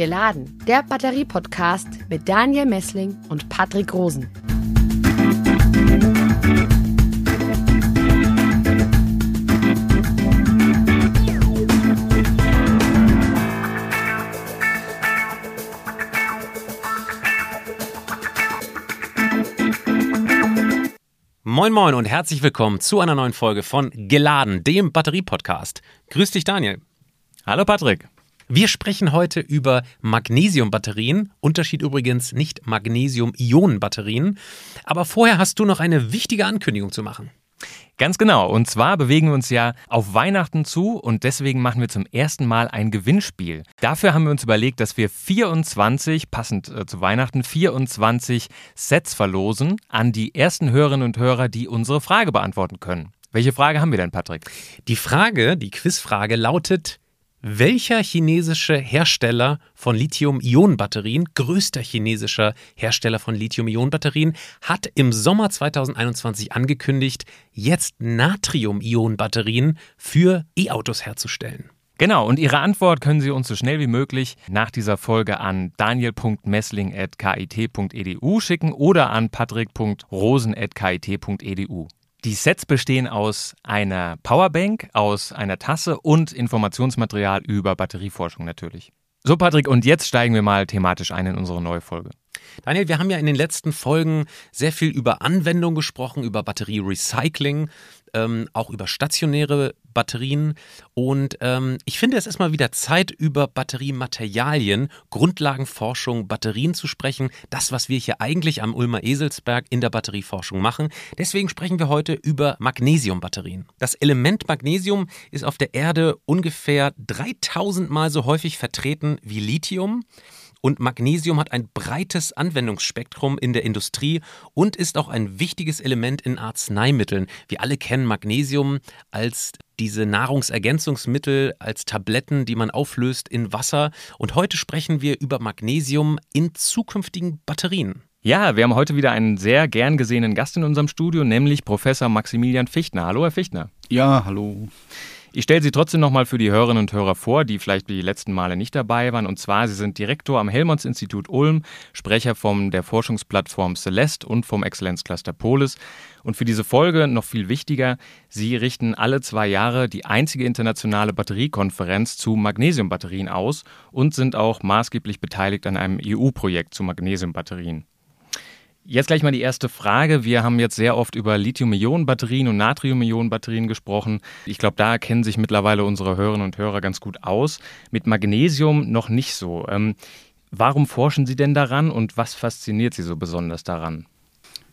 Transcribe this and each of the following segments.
Geladen, der Batterie-Podcast mit Daniel Messling und Patrick Rosen. Moin Moin und herzlich willkommen zu einer neuen Folge von Geladen, dem Batterie-Podcast. Grüß dich, Daniel. Hallo, Patrick. Wir sprechen heute über Magnesiumbatterien. Unterschied übrigens nicht Magnesium-Ionen-Batterien. Aber vorher hast du noch eine wichtige Ankündigung zu machen. Ganz genau. Und zwar bewegen wir uns ja auf Weihnachten zu und deswegen machen wir zum ersten Mal ein Gewinnspiel. Dafür haben wir uns überlegt, dass wir 24, passend äh, zu Weihnachten, 24 Sets verlosen an die ersten Hörerinnen und Hörer, die unsere Frage beantworten können. Welche Frage haben wir denn, Patrick? Die Frage, die Quizfrage lautet, welcher chinesische Hersteller von Lithium-Ionen-Batterien, größter chinesischer Hersteller von Lithium-Ionen-Batterien, hat im Sommer 2021 angekündigt, jetzt Natrium-Ionen-Batterien für E-Autos herzustellen? Genau, und Ihre Antwort können Sie uns so schnell wie möglich nach dieser Folge an daniel.messling.kit.edu schicken oder an patrick.rosen.kit.edu. Die Sets bestehen aus einer Powerbank, aus einer Tasse und Informationsmaterial über Batterieforschung natürlich. So, Patrick, und jetzt steigen wir mal thematisch ein in unsere neue Folge. Daniel, wir haben ja in den letzten Folgen sehr viel über Anwendung gesprochen, über Batterierecycling, ähm, auch über stationäre Batterien. Und ähm, ich finde, es ist mal wieder Zeit, über Batteriematerialien, Grundlagenforschung, Batterien zu sprechen. Das, was wir hier eigentlich am Ulmer Eselsberg in der Batterieforschung machen. Deswegen sprechen wir heute über Magnesiumbatterien. Das Element Magnesium ist auf der Erde ungefähr 3000 Mal so häufig vertreten wie Lithium. Und Magnesium hat ein breites Anwendungsspektrum in der Industrie und ist auch ein wichtiges Element in Arzneimitteln. Wir alle kennen Magnesium als diese Nahrungsergänzungsmittel, als Tabletten, die man auflöst in Wasser. Und heute sprechen wir über Magnesium in zukünftigen Batterien. Ja, wir haben heute wieder einen sehr gern gesehenen Gast in unserem Studio, nämlich Professor Maximilian Fichtner. Hallo, Herr Fichtner. Ja, hallo. Ich stelle Sie trotzdem nochmal für die Hörerinnen und Hörer vor, die vielleicht die letzten Male nicht dabei waren. Und zwar, Sie sind Direktor am Helmholtz-Institut Ulm, Sprecher von der Forschungsplattform Celeste und vom Exzellenzcluster Polis. Und für diese Folge noch viel wichtiger, Sie richten alle zwei Jahre die einzige internationale Batteriekonferenz zu Magnesiumbatterien aus und sind auch maßgeblich beteiligt an einem EU-Projekt zu Magnesiumbatterien. Jetzt gleich mal die erste Frage. Wir haben jetzt sehr oft über Lithium-Ionen-Batterien und Natrium-Ionen-Batterien gesprochen. Ich glaube, da kennen sich mittlerweile unsere Hörerinnen und Hörer ganz gut aus. Mit Magnesium noch nicht so. Ähm, warum forschen Sie denn daran und was fasziniert Sie so besonders daran?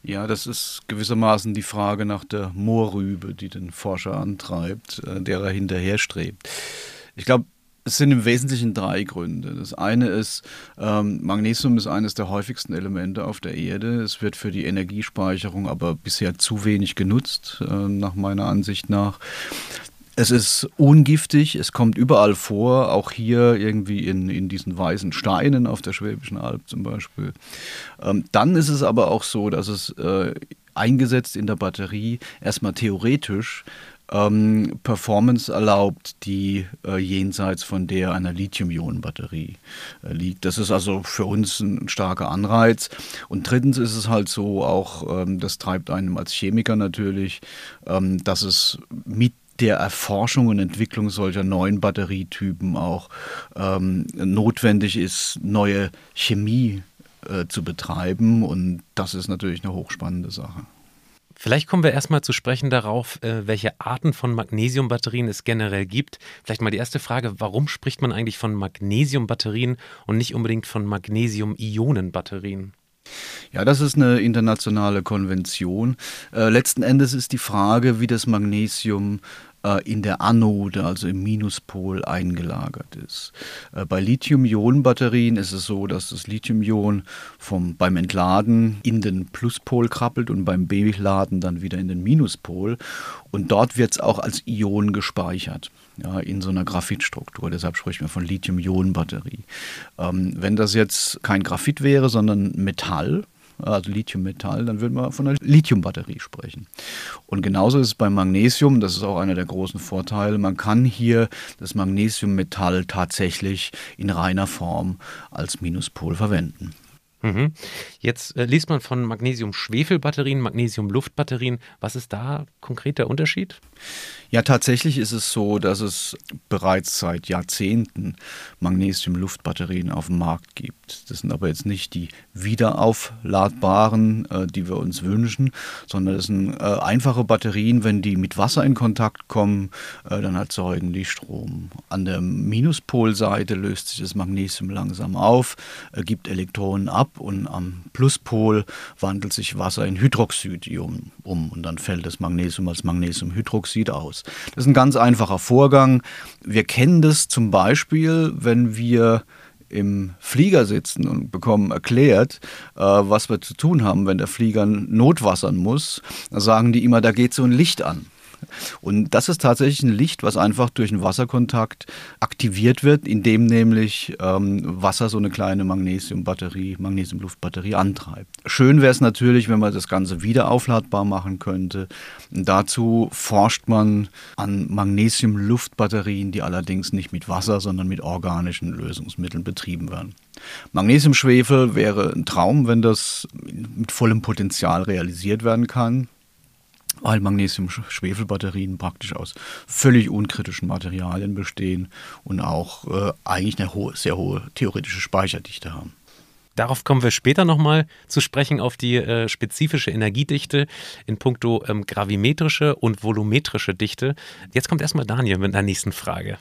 Ja, das ist gewissermaßen die Frage nach der Moorrübe, die den Forscher antreibt, äh, der er hinterherstrebt. Ich glaube, es sind im Wesentlichen drei Gründe. Das eine ist, ähm, Magnesium ist eines der häufigsten Elemente auf der Erde. Es wird für die Energiespeicherung aber bisher zu wenig genutzt, äh, nach meiner Ansicht nach. Es ist ungiftig, es kommt überall vor, auch hier irgendwie in, in diesen weißen Steinen auf der Schwäbischen Alb zum Beispiel. Ähm, dann ist es aber auch so, dass es äh, eingesetzt in der Batterie erstmal theoretisch ähm, Performance erlaubt, die äh, jenseits von der einer Lithium-Ionen-Batterie äh, liegt. Das ist also für uns ein starker Anreiz. Und drittens ist es halt so, auch ähm, das treibt einem als Chemiker natürlich, ähm, dass es mit der Erforschung und Entwicklung solcher neuen Batterietypen auch ähm, notwendig ist, neue Chemie äh, zu betreiben. Und das ist natürlich eine hochspannende Sache. Vielleicht kommen wir erstmal zu sprechen darauf, äh, welche Arten von Magnesiumbatterien es generell gibt. Vielleicht mal die erste Frage, warum spricht man eigentlich von Magnesiumbatterien und nicht unbedingt von Magnesium-Ionen-Batterien? Ja, das ist eine internationale Konvention. Äh, letzten Endes ist die Frage, wie das Magnesium in der Anode, also im Minuspol, eingelagert ist. Äh, bei Lithium-Ionen-Batterien ist es so, dass das Lithium-Ion beim Entladen in den Pluspol krabbelt und beim Beladen dann wieder in den Minuspol. Und dort wird es auch als Ion gespeichert ja, in so einer Graphitstruktur. Deshalb sprechen wir von Lithium-Ionen-Batterie. Ähm, wenn das jetzt kein Graphit wäre, sondern Metall, also Lithiummetall, dann würden wir von einer Lithiumbatterie sprechen. Und genauso ist es beim Magnesium, das ist auch einer der großen Vorteile, man kann hier das Magnesiummetall tatsächlich in reiner Form als Minuspol verwenden. Mhm. Jetzt äh, liest man von Magnesium-Schwefel-Batterien, Magnesium-Luft-Batterien. Was ist da konkret der Unterschied? Ja, tatsächlich ist es so, dass es bereits seit Jahrzehnten Magnesium-Luftbatterien auf dem Markt gibt. Das sind aber jetzt nicht die wiederaufladbaren, äh, die wir uns wünschen, sondern das sind äh, einfache Batterien, wenn die mit Wasser in Kontakt kommen, äh, dann erzeugen die Strom. An der Minuspolseite löst sich das Magnesium langsam auf, äh, gibt Elektronen ab und am Pluspol wandelt sich Wasser in Hydroxidium um und dann fällt das Magnesium als Magnesiumhydroxid aus. Das ist ein ganz einfacher Vorgang. Wir kennen das zum Beispiel, wenn wir im Flieger sitzen und bekommen erklärt, äh, was wir zu tun haben, wenn der Flieger notwassern muss. Da sagen die immer, da geht so ein Licht an. Und das ist tatsächlich ein Licht, was einfach durch einen Wasserkontakt aktiviert wird, indem nämlich ähm, Wasser so eine kleine Magnesiumbatterie, Magnesiumluftbatterie antreibt. Schön wäre es natürlich, wenn man das Ganze wieder aufladbar machen könnte. Dazu forscht man an Magnesiumluftbatterien, die allerdings nicht mit Wasser, sondern mit organischen Lösungsmitteln betrieben werden. Magnesiumschwefel wäre ein Traum, wenn das mit vollem Potenzial realisiert werden kann weil Magnesium-Schwefelbatterien praktisch aus völlig unkritischen Materialien bestehen und auch äh, eigentlich eine hohe, sehr hohe theoretische Speicherdichte haben. Darauf kommen wir später nochmal zu sprechen, auf die äh, spezifische Energiedichte in puncto ähm, gravimetrische und volumetrische Dichte. Jetzt kommt erstmal Daniel mit der nächsten Frage.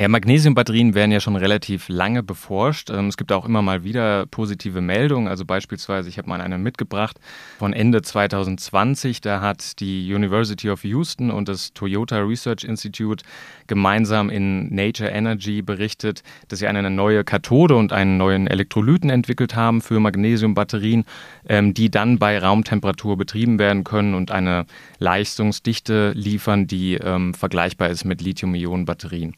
Ja, Magnesiumbatterien werden ja schon relativ lange beforscht. Ähm, es gibt auch immer mal wieder positive Meldungen. Also beispielsweise, ich habe mal eine mitgebracht von Ende 2020. Da hat die University of Houston und das Toyota Research Institute gemeinsam in Nature Energy berichtet, dass sie eine neue Kathode und einen neuen Elektrolyten entwickelt haben für Magnesiumbatterien, ähm, die dann bei Raumtemperatur betrieben werden können und eine Leistungsdichte liefern, die ähm, vergleichbar ist mit Lithium-Ionen-Batterien.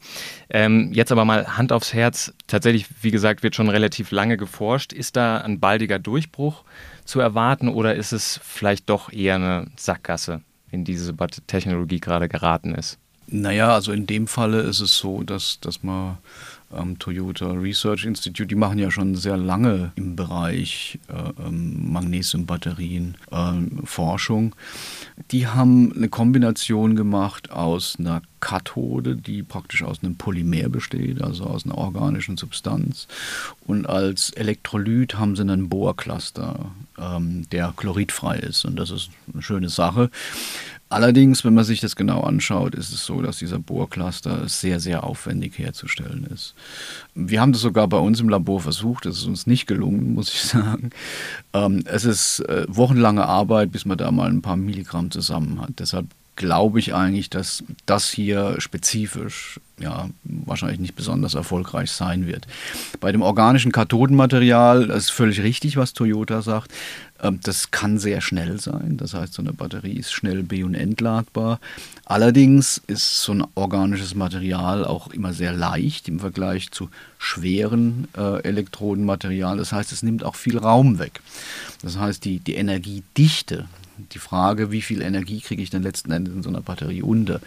Ähm, jetzt aber mal Hand aufs Herz. Tatsächlich, wie gesagt, wird schon relativ lange geforscht. Ist da ein baldiger Durchbruch zu erwarten oder ist es vielleicht doch eher eine Sackgasse, in diese Technologie gerade geraten ist? Naja, also in dem Falle ist es so, dass, dass man ähm, Toyota Research Institute, die machen ja schon sehr lange im Bereich äh, ähm, Magnesiumbatterien äh, Forschung. Die haben eine Kombination gemacht aus einer Kathode, die praktisch aus einem Polymer besteht, also aus einer organischen Substanz. Und als Elektrolyt haben sie einen Bohrcluster, ähm, der chloridfrei ist. Und das ist eine schöne Sache. Allerdings, wenn man sich das genau anschaut, ist es so, dass dieser Bohrcluster sehr, sehr aufwendig herzustellen ist. Wir haben das sogar bei uns im Labor versucht, das ist uns nicht gelungen, muss ich sagen. Ähm, es ist äh, wochenlange Arbeit, bis man da mal ein paar Milligramm zusammen hat. Deshalb glaube ich eigentlich, dass das hier spezifisch ja, wahrscheinlich nicht besonders erfolgreich sein wird. Bei dem organischen Kathodenmaterial, ist völlig richtig, was Toyota sagt, das kann sehr schnell sein. Das heißt, so eine Batterie ist schnell be- und entladbar. Allerdings ist so ein organisches Material auch immer sehr leicht im Vergleich zu schweren äh, Elektrodenmaterial. Das heißt, es nimmt auch viel Raum weg. Das heißt, die, die Energiedichte, die Frage, wie viel Energie kriege ich denn letzten Endes in so einer Batterie unter,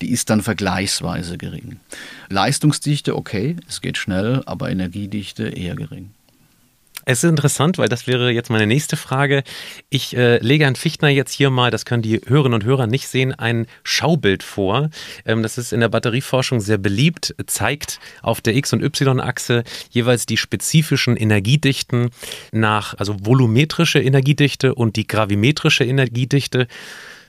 die ist dann vergleichsweise gering. Leistungsdichte, okay, es geht schnell, aber Energiedichte eher gering. Es ist interessant, weil das wäre jetzt meine nächste Frage. Ich äh, lege Herrn Fichtner jetzt hier mal, das können die Hörerinnen und Hörer nicht sehen, ein Schaubild vor. Ähm, das ist in der Batterieforschung sehr beliebt, zeigt auf der X- und Y-Achse jeweils die spezifischen Energiedichten nach, also volumetrische Energiedichte und die gravimetrische Energiedichte.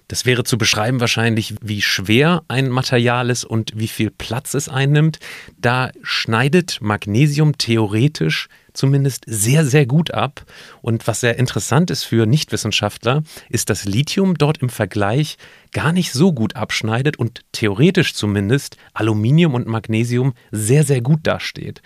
Das wäre zu beschreiben wahrscheinlich, wie schwer ein Material ist und wie viel Platz es einnimmt. Da schneidet Magnesium theoretisch zumindest sehr, sehr gut ab. Und was sehr interessant ist für Nichtwissenschaftler, ist, dass Lithium dort im Vergleich gar nicht so gut abschneidet und theoretisch zumindest Aluminium und Magnesium sehr, sehr gut dasteht.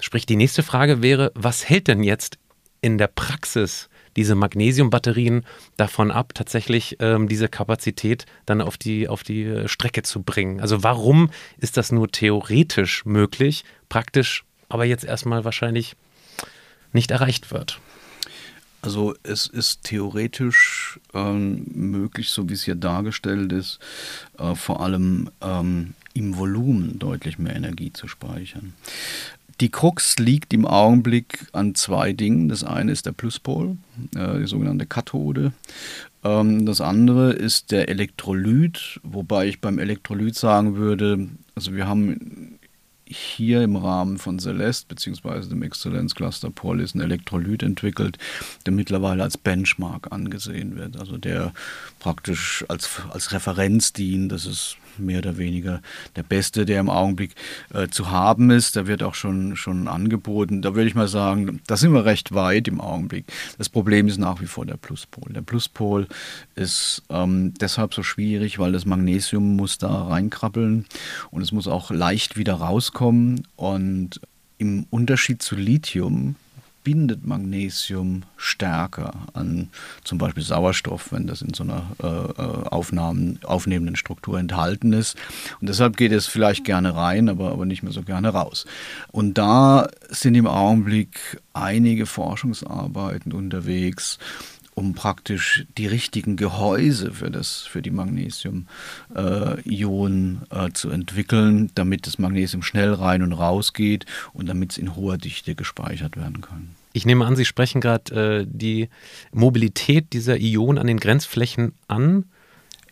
Sprich, die nächste Frage wäre, was hält denn jetzt in der Praxis diese Magnesiumbatterien davon ab, tatsächlich ähm, diese Kapazität dann auf die, auf die äh, Strecke zu bringen? Also warum ist das nur theoretisch möglich, praktisch aber jetzt erstmal wahrscheinlich nicht erreicht wird. Also es ist theoretisch ähm, möglich, so wie es hier dargestellt ist, äh, vor allem ähm, im Volumen deutlich mehr Energie zu speichern. Die Krux liegt im Augenblick an zwei Dingen. Das eine ist der Pluspol, äh, die sogenannte Kathode. Ähm, das andere ist der Elektrolyt, wobei ich beim Elektrolyt sagen würde, also wir haben hier im Rahmen von Celeste bzw. dem Exzellenzcluster Polis ein Elektrolyt entwickelt, der mittlerweile als Benchmark angesehen wird. Also der praktisch als, als Referenz dient. Das ist mehr oder weniger der beste, der im Augenblick äh, zu haben ist. Der wird auch schon, schon angeboten. Da würde ich mal sagen, da sind wir recht weit im Augenblick. Das Problem ist nach wie vor der Pluspol. Der Pluspol ist ähm, deshalb so schwierig, weil das Magnesium muss da reinkrabbeln und es muss auch leicht wieder rauskommen. Und im Unterschied zu Lithium bindet Magnesium stärker an zum Beispiel Sauerstoff, wenn das in so einer äh, äh, Aufnahmen, aufnehmenden Struktur enthalten ist. Und deshalb geht es vielleicht gerne rein, aber, aber nicht mehr so gerne raus. Und da sind im Augenblick einige Forschungsarbeiten unterwegs, um praktisch die richtigen Gehäuse für, das, für die Magnesium-Ionen äh, äh, zu entwickeln, damit das Magnesium schnell rein und raus geht und damit es in hoher Dichte gespeichert werden kann. Ich nehme an, Sie sprechen gerade äh, die Mobilität dieser Ionen an den Grenzflächen an.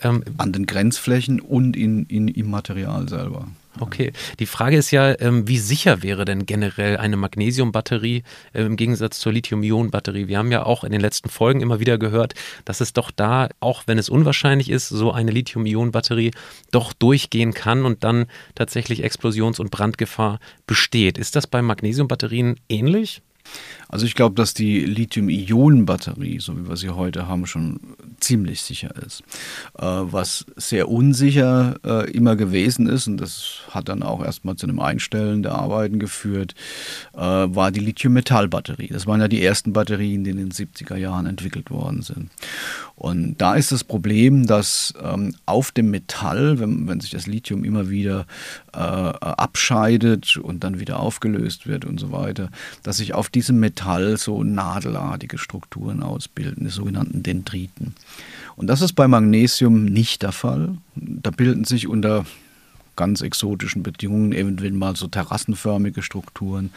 Ähm, an den Grenzflächen und in, in, im Material selber. Okay. Die Frage ist ja, ähm, wie sicher wäre denn generell eine Magnesiumbatterie äh, im Gegensatz zur Lithium-Ionen-Batterie? Wir haben ja auch in den letzten Folgen immer wieder gehört, dass es doch da, auch wenn es unwahrscheinlich ist, so eine Lithium-Ionen-Batterie doch durchgehen kann und dann tatsächlich Explosions- und Brandgefahr besteht. Ist das bei Magnesiumbatterien ähnlich? Also ich glaube, dass die Lithium-Ionen-Batterie, so wie wir sie heute haben, schon ziemlich sicher ist. Äh, was sehr unsicher äh, immer gewesen ist, und das hat dann auch erstmal zu einem Einstellen der Arbeiten geführt, äh, war die Lithium-Metall-Batterie. Das waren ja die ersten Batterien, die in den 70er Jahren entwickelt worden sind. Und da ist das Problem, dass ähm, auf dem Metall, wenn, wenn sich das Lithium immer wieder äh, abscheidet und dann wieder aufgelöst wird und so weiter, dass sich auf diesem Metall so nadelartige Strukturen ausbilden, die sogenannten Dendriten. Und das ist bei Magnesium nicht der Fall. Da bilden sich unter ganz exotischen Bedingungen, eventuell mal so terrassenförmige Strukturen,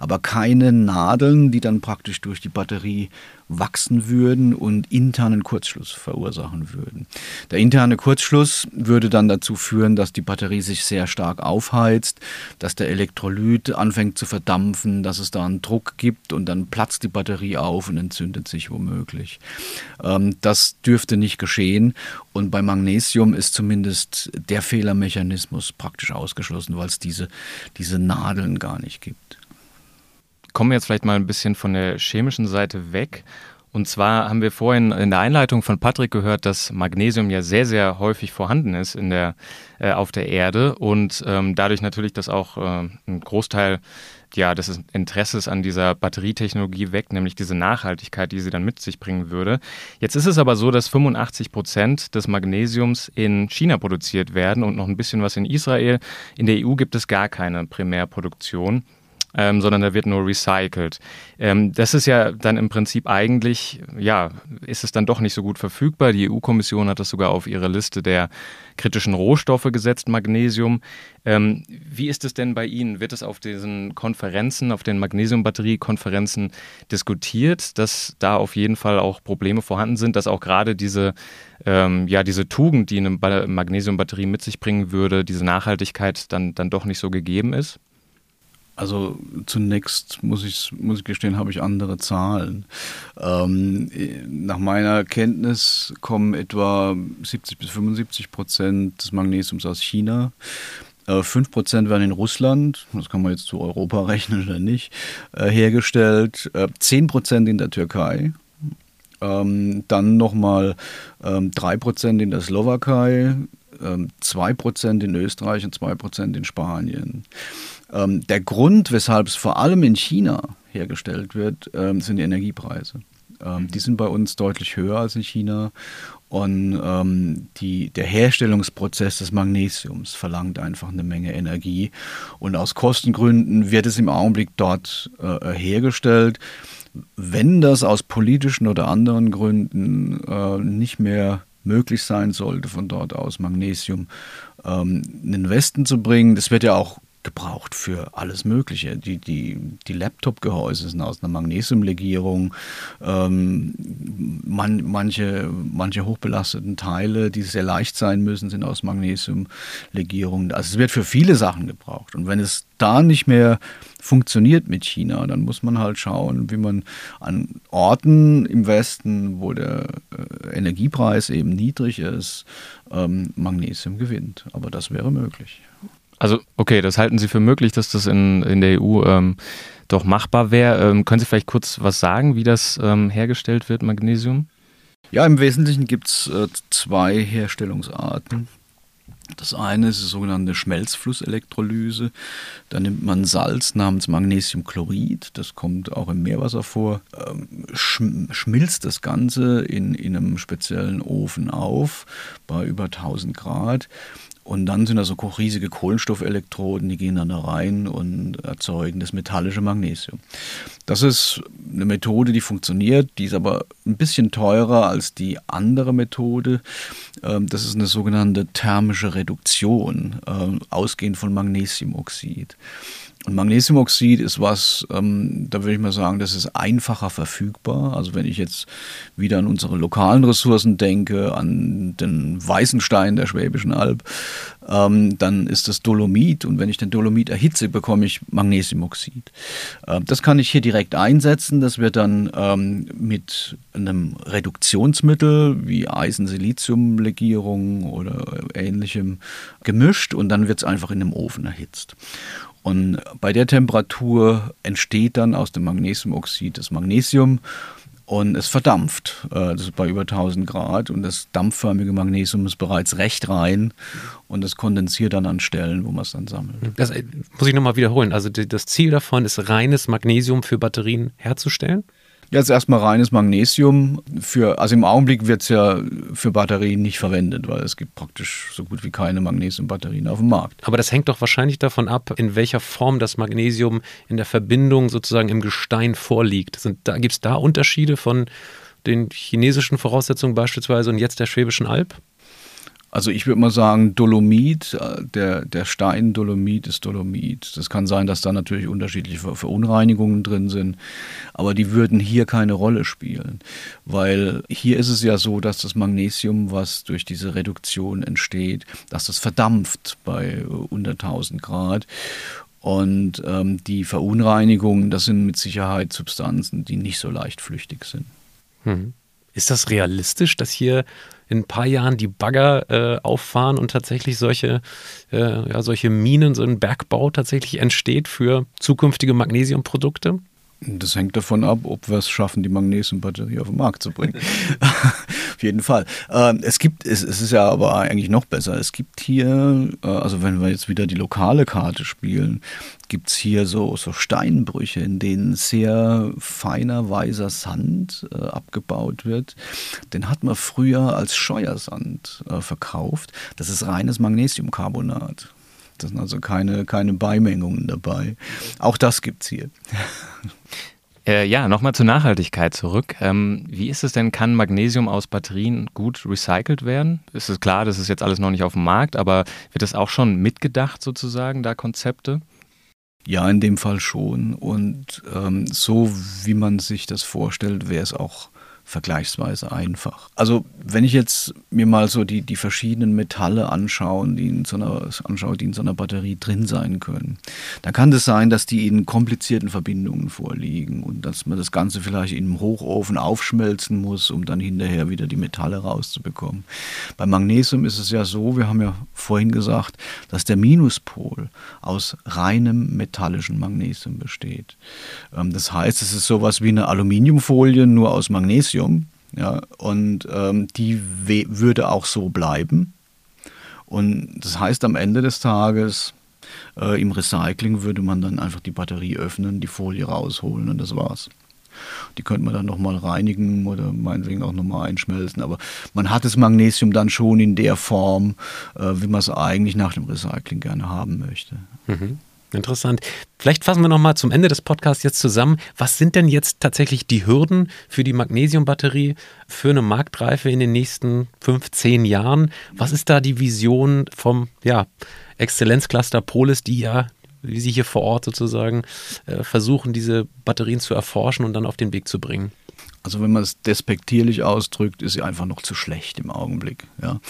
aber keine Nadeln, die dann praktisch durch die Batterie wachsen würden und internen Kurzschluss verursachen würden. Der interne Kurzschluss würde dann dazu führen, dass die Batterie sich sehr stark aufheizt, dass der Elektrolyt anfängt zu verdampfen, dass es da einen Druck gibt und dann platzt die Batterie auf und entzündet sich womöglich. Ähm, das dürfte nicht geschehen und bei Magnesium ist zumindest der Fehlermechanismus praktisch ausgeschlossen, weil es diese, diese Nadeln gar nicht gibt kommen wir jetzt vielleicht mal ein bisschen von der chemischen Seite weg. Und zwar haben wir vorhin in der Einleitung von Patrick gehört, dass Magnesium ja sehr, sehr häufig vorhanden ist in der, äh, auf der Erde und ähm, dadurch natürlich, dass auch äh, ein Großteil ja, des Interesses an dieser Batterietechnologie weckt, nämlich diese Nachhaltigkeit, die sie dann mit sich bringen würde. Jetzt ist es aber so, dass 85 Prozent des Magnesiums in China produziert werden und noch ein bisschen was in Israel. In der EU gibt es gar keine Primärproduktion ähm, sondern da wird nur recycelt. Ähm, das ist ja dann im Prinzip eigentlich, ja, ist es dann doch nicht so gut verfügbar. Die EU-Kommission hat das sogar auf ihre Liste der kritischen Rohstoffe gesetzt, Magnesium. Ähm, wie ist es denn bei Ihnen? Wird es auf diesen Konferenzen, auf den Magnesiumbatterie-Konferenzen diskutiert, dass da auf jeden Fall auch Probleme vorhanden sind, dass auch gerade diese, ähm, ja, diese Tugend, die eine Magnesiumbatterie mit sich bringen würde, diese Nachhaltigkeit dann, dann doch nicht so gegeben ist? Also zunächst muss ich, muss ich gestehen, habe ich andere Zahlen. Ähm, nach meiner Kenntnis kommen etwa 70 bis 75 Prozent des Magnesiums aus China. Äh, 5 Prozent werden in Russland, das kann man jetzt zu Europa rechnen oder nicht, äh, hergestellt. Äh, 10 Prozent in der Türkei. Ähm, dann nochmal ähm, 3 Prozent in der Slowakei, ähm, 2 Prozent in Österreich und 2 Prozent in Spanien. Ähm, der Grund, weshalb es vor allem in China hergestellt wird, ähm, sind die Energiepreise. Ähm, die sind bei uns deutlich höher als in China Und ähm, die, der Herstellungsprozess des Magnesiums verlangt einfach eine Menge Energie. Und aus Kostengründen wird es im Augenblick dort äh, hergestellt. Wenn das aus politischen oder anderen Gründen äh, nicht mehr möglich sein sollte, von dort aus Magnesium ähm, in den Westen zu bringen, das wird ja auch gebraucht für alles Mögliche. Die, die, die Laptop-Gehäuse sind aus einer Magnesiumlegierung. Ähm, man, manche, manche hochbelasteten Teile, die sehr leicht sein müssen, sind aus Magnesiumlegierung. Also es wird für viele Sachen gebraucht. Und wenn es da nicht mehr funktioniert mit China, dann muss man halt schauen, wie man an Orten im Westen, wo der äh, Energiepreis eben niedrig ist, ähm, Magnesium gewinnt. Aber das wäre möglich. Also, okay, das halten Sie für möglich, dass das in, in der EU ähm, doch machbar wäre. Ähm, können Sie vielleicht kurz was sagen, wie das ähm, hergestellt wird, Magnesium? Ja, im Wesentlichen gibt es äh, zwei Herstellungsarten. Das eine ist die sogenannte Schmelzflusselektrolyse. Da nimmt man Salz namens Magnesiumchlorid, das kommt auch im Meerwasser vor, ähm, schmilzt das Ganze in, in einem speziellen Ofen auf bei über 1000 Grad und dann sind da so riesige Kohlenstoffelektroden, die gehen dann da rein und erzeugen das metallische Magnesium. Das ist eine Methode, die funktioniert, die ist aber ein bisschen teurer als die andere Methode. Ähm, das ist eine sogenannte thermische Reduktion, ähm, ausgehend von Magnesiumoxid. Und Magnesiumoxid ist was, ähm, da würde ich mal sagen, das ist einfacher verfügbar. Also wenn ich jetzt wieder an unsere lokalen Ressourcen denke, an den weißen Stein der Schwäbischen Alb, ähm, dann ist das Dolomit. Und wenn ich den Dolomit erhitze, bekomme ich Magnesiumoxid. Äh, das kann ich hier direkt einsetzen. Das wird dann ähm, mit einem Reduktionsmittel wie Eisen-Silizium-Legierung oder ähnlichem gemischt und dann wird es einfach in einem Ofen erhitzt. Und bei der Temperatur entsteht dann aus dem Magnesiumoxid das Magnesium und es verdampft. Äh, das ist bei über 1000 Grad und das dampfförmige Magnesium ist bereits recht rein und es kondensiert dann an Stellen, wo man es dann sammelt. Das äh, muss ich nochmal wiederholen. Also das Ziel davon ist, reines Magnesium für Batterien herzustellen? Jetzt erstmal reines Magnesium. Für, also im Augenblick wird es ja für Batterien nicht verwendet, weil es gibt praktisch so gut wie keine Magnesiumbatterien auf dem Markt. Aber das hängt doch wahrscheinlich davon ab, in welcher Form das Magnesium in der Verbindung sozusagen im Gestein vorliegt. da, Gibt es da Unterschiede von den chinesischen Voraussetzungen beispielsweise und jetzt der Schwäbischen Alb? Also ich würde mal sagen, Dolomit, äh, der, der Stein Dolomit ist Dolomit. Das kann sein, dass da natürlich unterschiedliche Verunreinigungen drin sind, aber die würden hier keine Rolle spielen, weil hier ist es ja so, dass das Magnesium, was durch diese Reduktion entsteht, dass das verdampft bei unter 1000 Grad und ähm, die Verunreinigungen, das sind mit Sicherheit Substanzen, die nicht so leicht flüchtig sind. Hm. Ist das realistisch, dass hier in ein paar Jahren die Bagger äh, auffahren und tatsächlich solche, äh, ja, solche Minen, so ein Bergbau tatsächlich entsteht für zukünftige Magnesiumprodukte? Das hängt davon ab, ob wir es schaffen, die Magnesiumbatterie auf den Markt zu bringen. auf jeden Fall. Ähm, es gibt, es, ist ja aber eigentlich noch besser. Es gibt hier, äh, also wenn wir jetzt wieder die lokale Karte spielen, gibt es hier so, so Steinbrüche, in denen sehr feiner weißer Sand äh, abgebaut wird. Den hat man früher als Scheuersand äh, verkauft. Das ist reines Magnesiumcarbonat. Das sind also keine, keine Beimengungen dabei. Auch das gibt es hier. Äh, ja, nochmal zur Nachhaltigkeit zurück. Ähm, wie ist es denn, kann Magnesium aus Batterien gut recycelt werden? Ist es klar, das ist jetzt alles noch nicht auf dem Markt, aber wird das auch schon mitgedacht sozusagen, da Konzepte? Ja, in dem Fall schon. Und ähm, so wie man sich das vorstellt, wäre es auch vergleichsweise einfach. Also wenn ich jetzt mir mal so die, die verschiedenen Metalle anschaue, die in so einer, anschaue, die in so einer Batterie drin sein können, dann kann es das sein, dass die in komplizierten Verbindungen vorliegen und dass man das Ganze vielleicht in einem Hochofen aufschmelzen muss, um dann hinterher wieder die Metalle rauszubekommen. Beim Magnesium ist es ja so, wir haben ja vorhin gesagt, dass der Minuspol aus reinem metallischen Magnesium besteht. Ähm, das heißt, es ist sowas wie eine Aluminiumfolie, nur aus Magnesium Magnesium. Ja, und ähm, die würde auch so bleiben. Und das heißt, am Ende des Tages äh, im Recycling würde man dann einfach die Batterie öffnen, die Folie rausholen und das war's. Die könnte man dann nochmal reinigen oder meinetwegen auch nochmal einschmelzen. Aber man hat das Magnesium dann schon in der Form, äh, wie man es eigentlich nach dem Recycling gerne haben möchte. Mhm. Interessant. Vielleicht fassen wir nochmal zum Ende des Podcasts jetzt zusammen. Was sind denn jetzt tatsächlich die Hürden für die Magnesiumbatterie für eine Marktreife in den nächsten fünf, zehn Jahren? Was ist da die Vision vom ja, Exzellenzcluster Polis, die ja, wie Sie hier vor Ort sozusagen äh, versuchen, diese Batterien zu erforschen und dann auf den Weg zu bringen? Also wenn man es despektierlich ausdrückt, ist sie einfach noch zu schlecht im Augenblick. Ja.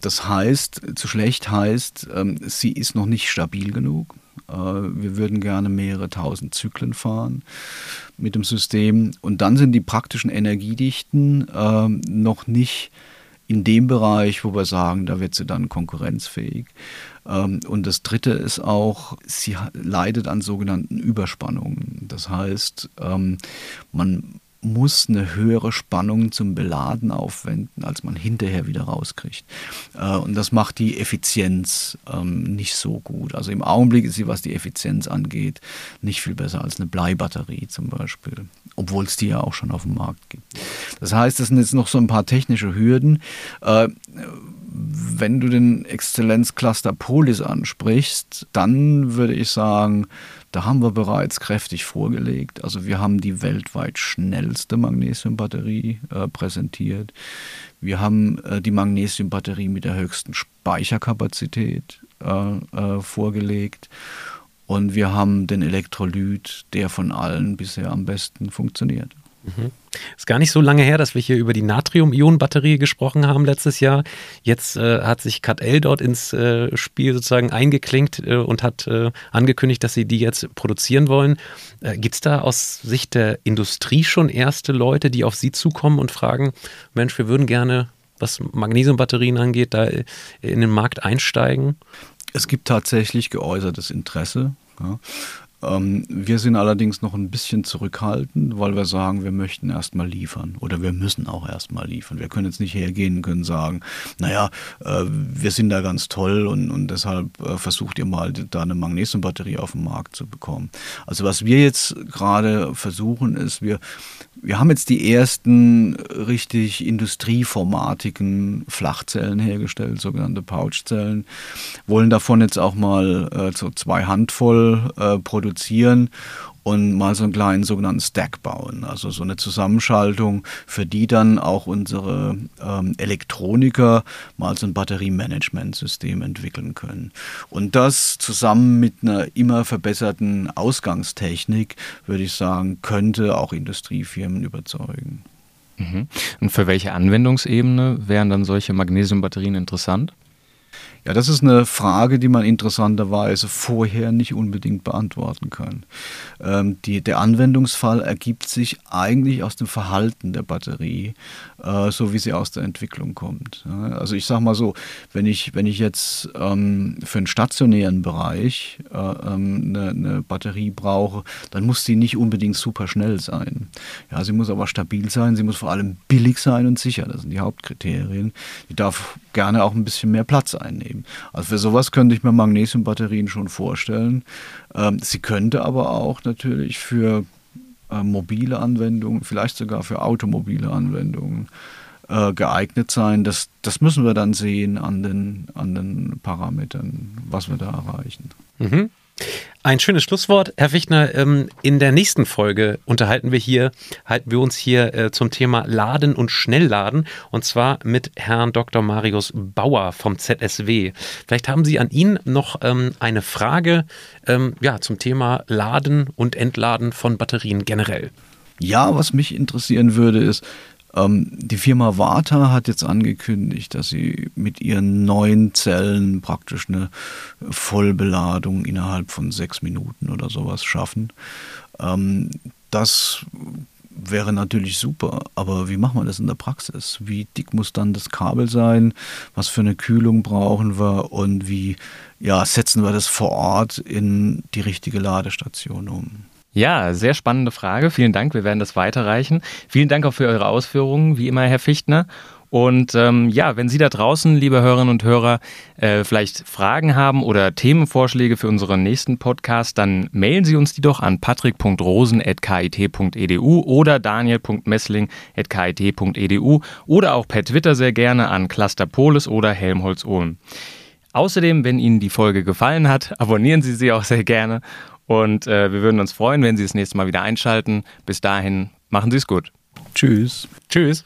Das heißt, zu schlecht heißt, ähm, sie ist noch nicht stabil genug. Äh, wir würden gerne mehrere tausend Zyklen fahren mit dem System. Und dann sind die praktischen Energiedichten äh, noch nicht in dem Bereich, wo wir sagen, da wird sie dann konkurrenzfähig. Ähm, und das Dritte ist auch, sie leidet an sogenannten Überspannungen. Das heißt, ähm, man muss eine höhere Spannung zum Beladen aufwenden, als man hinterher wieder rauskriegt. Äh, und das macht die Effizienz ähm, nicht so gut. Also im Augenblick ist sie, was die Effizienz angeht, nicht viel besser als eine Bleibatterie zum Beispiel, obwohl es die ja auch schon auf dem Markt gibt. Das heißt, es sind jetzt noch so ein paar technische Hürden. Äh, wenn du den Exzellenzcluster Polis ansprichst, dann würde ich sagen, da haben wir bereits kräftig vorgelegt. Also wir haben die weltweit schnellste Magnesiumbatterie äh, präsentiert. Wir haben äh, die Magnesiumbatterie mit der höchsten Speicherkapazität äh, äh vorgelegt. Und wir haben den Elektrolyt, der von allen bisher am besten funktioniert. Mhm. Ist gar nicht so lange her, dass wir hier über die Natrium-Ionen-Batterie gesprochen haben letztes Jahr. Jetzt äh, hat sich CATL dort ins äh, Spiel sozusagen eingeklinkt äh, und hat äh, angekündigt, dass sie die jetzt produzieren wollen. Äh, Gibt es da aus Sicht der Industrie schon erste Leute, die auf Sie zukommen und fragen, Mensch, wir würden gerne, was Magnesiumbatterien angeht, da in den Markt einsteigen? Es gibt tatsächlich geäußertes Interesse. Ja. Ähm, wir sind allerdings noch ein bisschen zurückhaltend, weil wir sagen, wir möchten erstmal liefern oder wir müssen auch erstmal liefern. Wir können jetzt nicht hergehen und können sagen, naja, äh, wir sind da ganz toll und, und deshalb äh, versucht ihr mal da eine Magnesiumbatterie auf den Markt zu bekommen. Also was wir jetzt gerade versuchen ist, wir, wir haben jetzt die ersten richtig industrieformatigen Flachzellen hergestellt, sogenannte Pouchzellen, wollen davon jetzt auch mal äh, so zwei Handvoll äh, produzieren und mal so einen kleinen sogenannten Stack bauen. Also so eine Zusammenschaltung, für die dann auch unsere ähm, Elektroniker mal so ein Batteriemanagementsystem entwickeln können. Und das zusammen mit einer immer verbesserten Ausgangstechnik, würde ich sagen, könnte auch Industriefirmen überzeugen. Mhm. Und für welche Anwendungsebene wären dann solche Magnesiumbatterien interessant? Ja, das ist eine Frage, die man interessanterweise vorher nicht unbedingt beantworten kann. Ähm, die, der Anwendungsfall ergibt sich eigentlich aus dem Verhalten der Batterie, äh, so wie sie aus der Entwicklung kommt. Ja, also ich sage mal so, wenn ich, wenn ich jetzt ähm, für einen stationären Bereich äh, ähm, eine, eine, Batterie brauche, dann muss sie nicht unbedingt super schnell sein. Ja, sie muss aber stabil sein, sie muss vor allem billig sein und sicher. Das sind die Hauptkriterien. Die darf gerne auch ein bisschen mehr Platz einnehmen. Also für sowas könnte ich mir Magnesiumbatterien schon vorstellen. Ähm, sie könnte aber auch natürlich für äh, mobile Anwendungen, vielleicht sogar für automobile Anwendungen äh, geeignet sein. Das, das müssen wir dann sehen an den, an den Parametern, was wir da erreichen. Mhm. Ein schönes Schlusswort, Herr Fichtner. Ähm, in der nächsten Folge unterhalten wir hier, halten wir uns hier äh, zum Thema Laden und Schnellladen und zwar mit Herrn Dr. Marius Bauer vom ZSW. Vielleicht haben Sie an ihn noch ähm, eine Frage ähm, ja, zum Thema Laden und Entladen von Batterien generell. Ja, was mich interessieren würde, ist, ähm, die Firma Warta hat jetzt angekündigt, dass sie mit ihren neuen Zellen praktisch eine Vollbeladung innerhalb von sechs Minuten oder sowas schaffen. Ähm, das wäre natürlich super, aber wie machen wir das in der Praxis? Wie dick muss dann das Kabel sein? Was für eine Kühlung brauchen wir? Und wie ja, setzen wir das vor Ort in die richtige Ladestation um? Ja, sehr spannende Frage. Vielen Dank. Wir werden das weiterreichen. Vielen Dank auch für eure Ausführungen, wie immer, Herr Fichtner. Und ähm, ja, wenn Sie da draußen, liebe Hörerinnen und Hörer, äh, vielleicht Fragen haben oder Themenvorschläge für unseren nächsten Podcast, dann mailen Sie uns die doch an patrick.rosen.kit.edu oder daniel.messling.kit.edu oder auch per Twitter sehr gerne an Clusterpolis oder Helmholtz Ulm. Außerdem, wenn Ihnen die Folge gefallen hat, abonnieren Sie sie auch sehr gerne und äh, wir würden uns freuen, wenn Sie das nächste Mal wieder einschalten. Bis dahin, machen Sie es gut. Tschüss. Tschüss.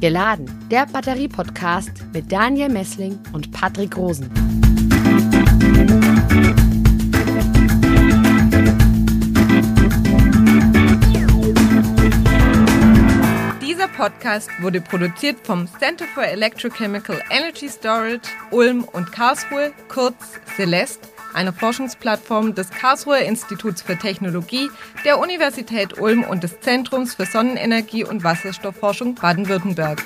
Geladen, der Batterie-Podcast mit Daniel Messling und Patrick Rosen. Podcast wurde produziert vom Center for Electrochemical Energy Storage Ulm und Karlsruhe, kurz Celeste einer Forschungsplattform des Karlsruher Instituts für Technologie, der Universität Ulm und des Zentrums für Sonnenenergie und Wasserstoffforschung Baden-Württemberg.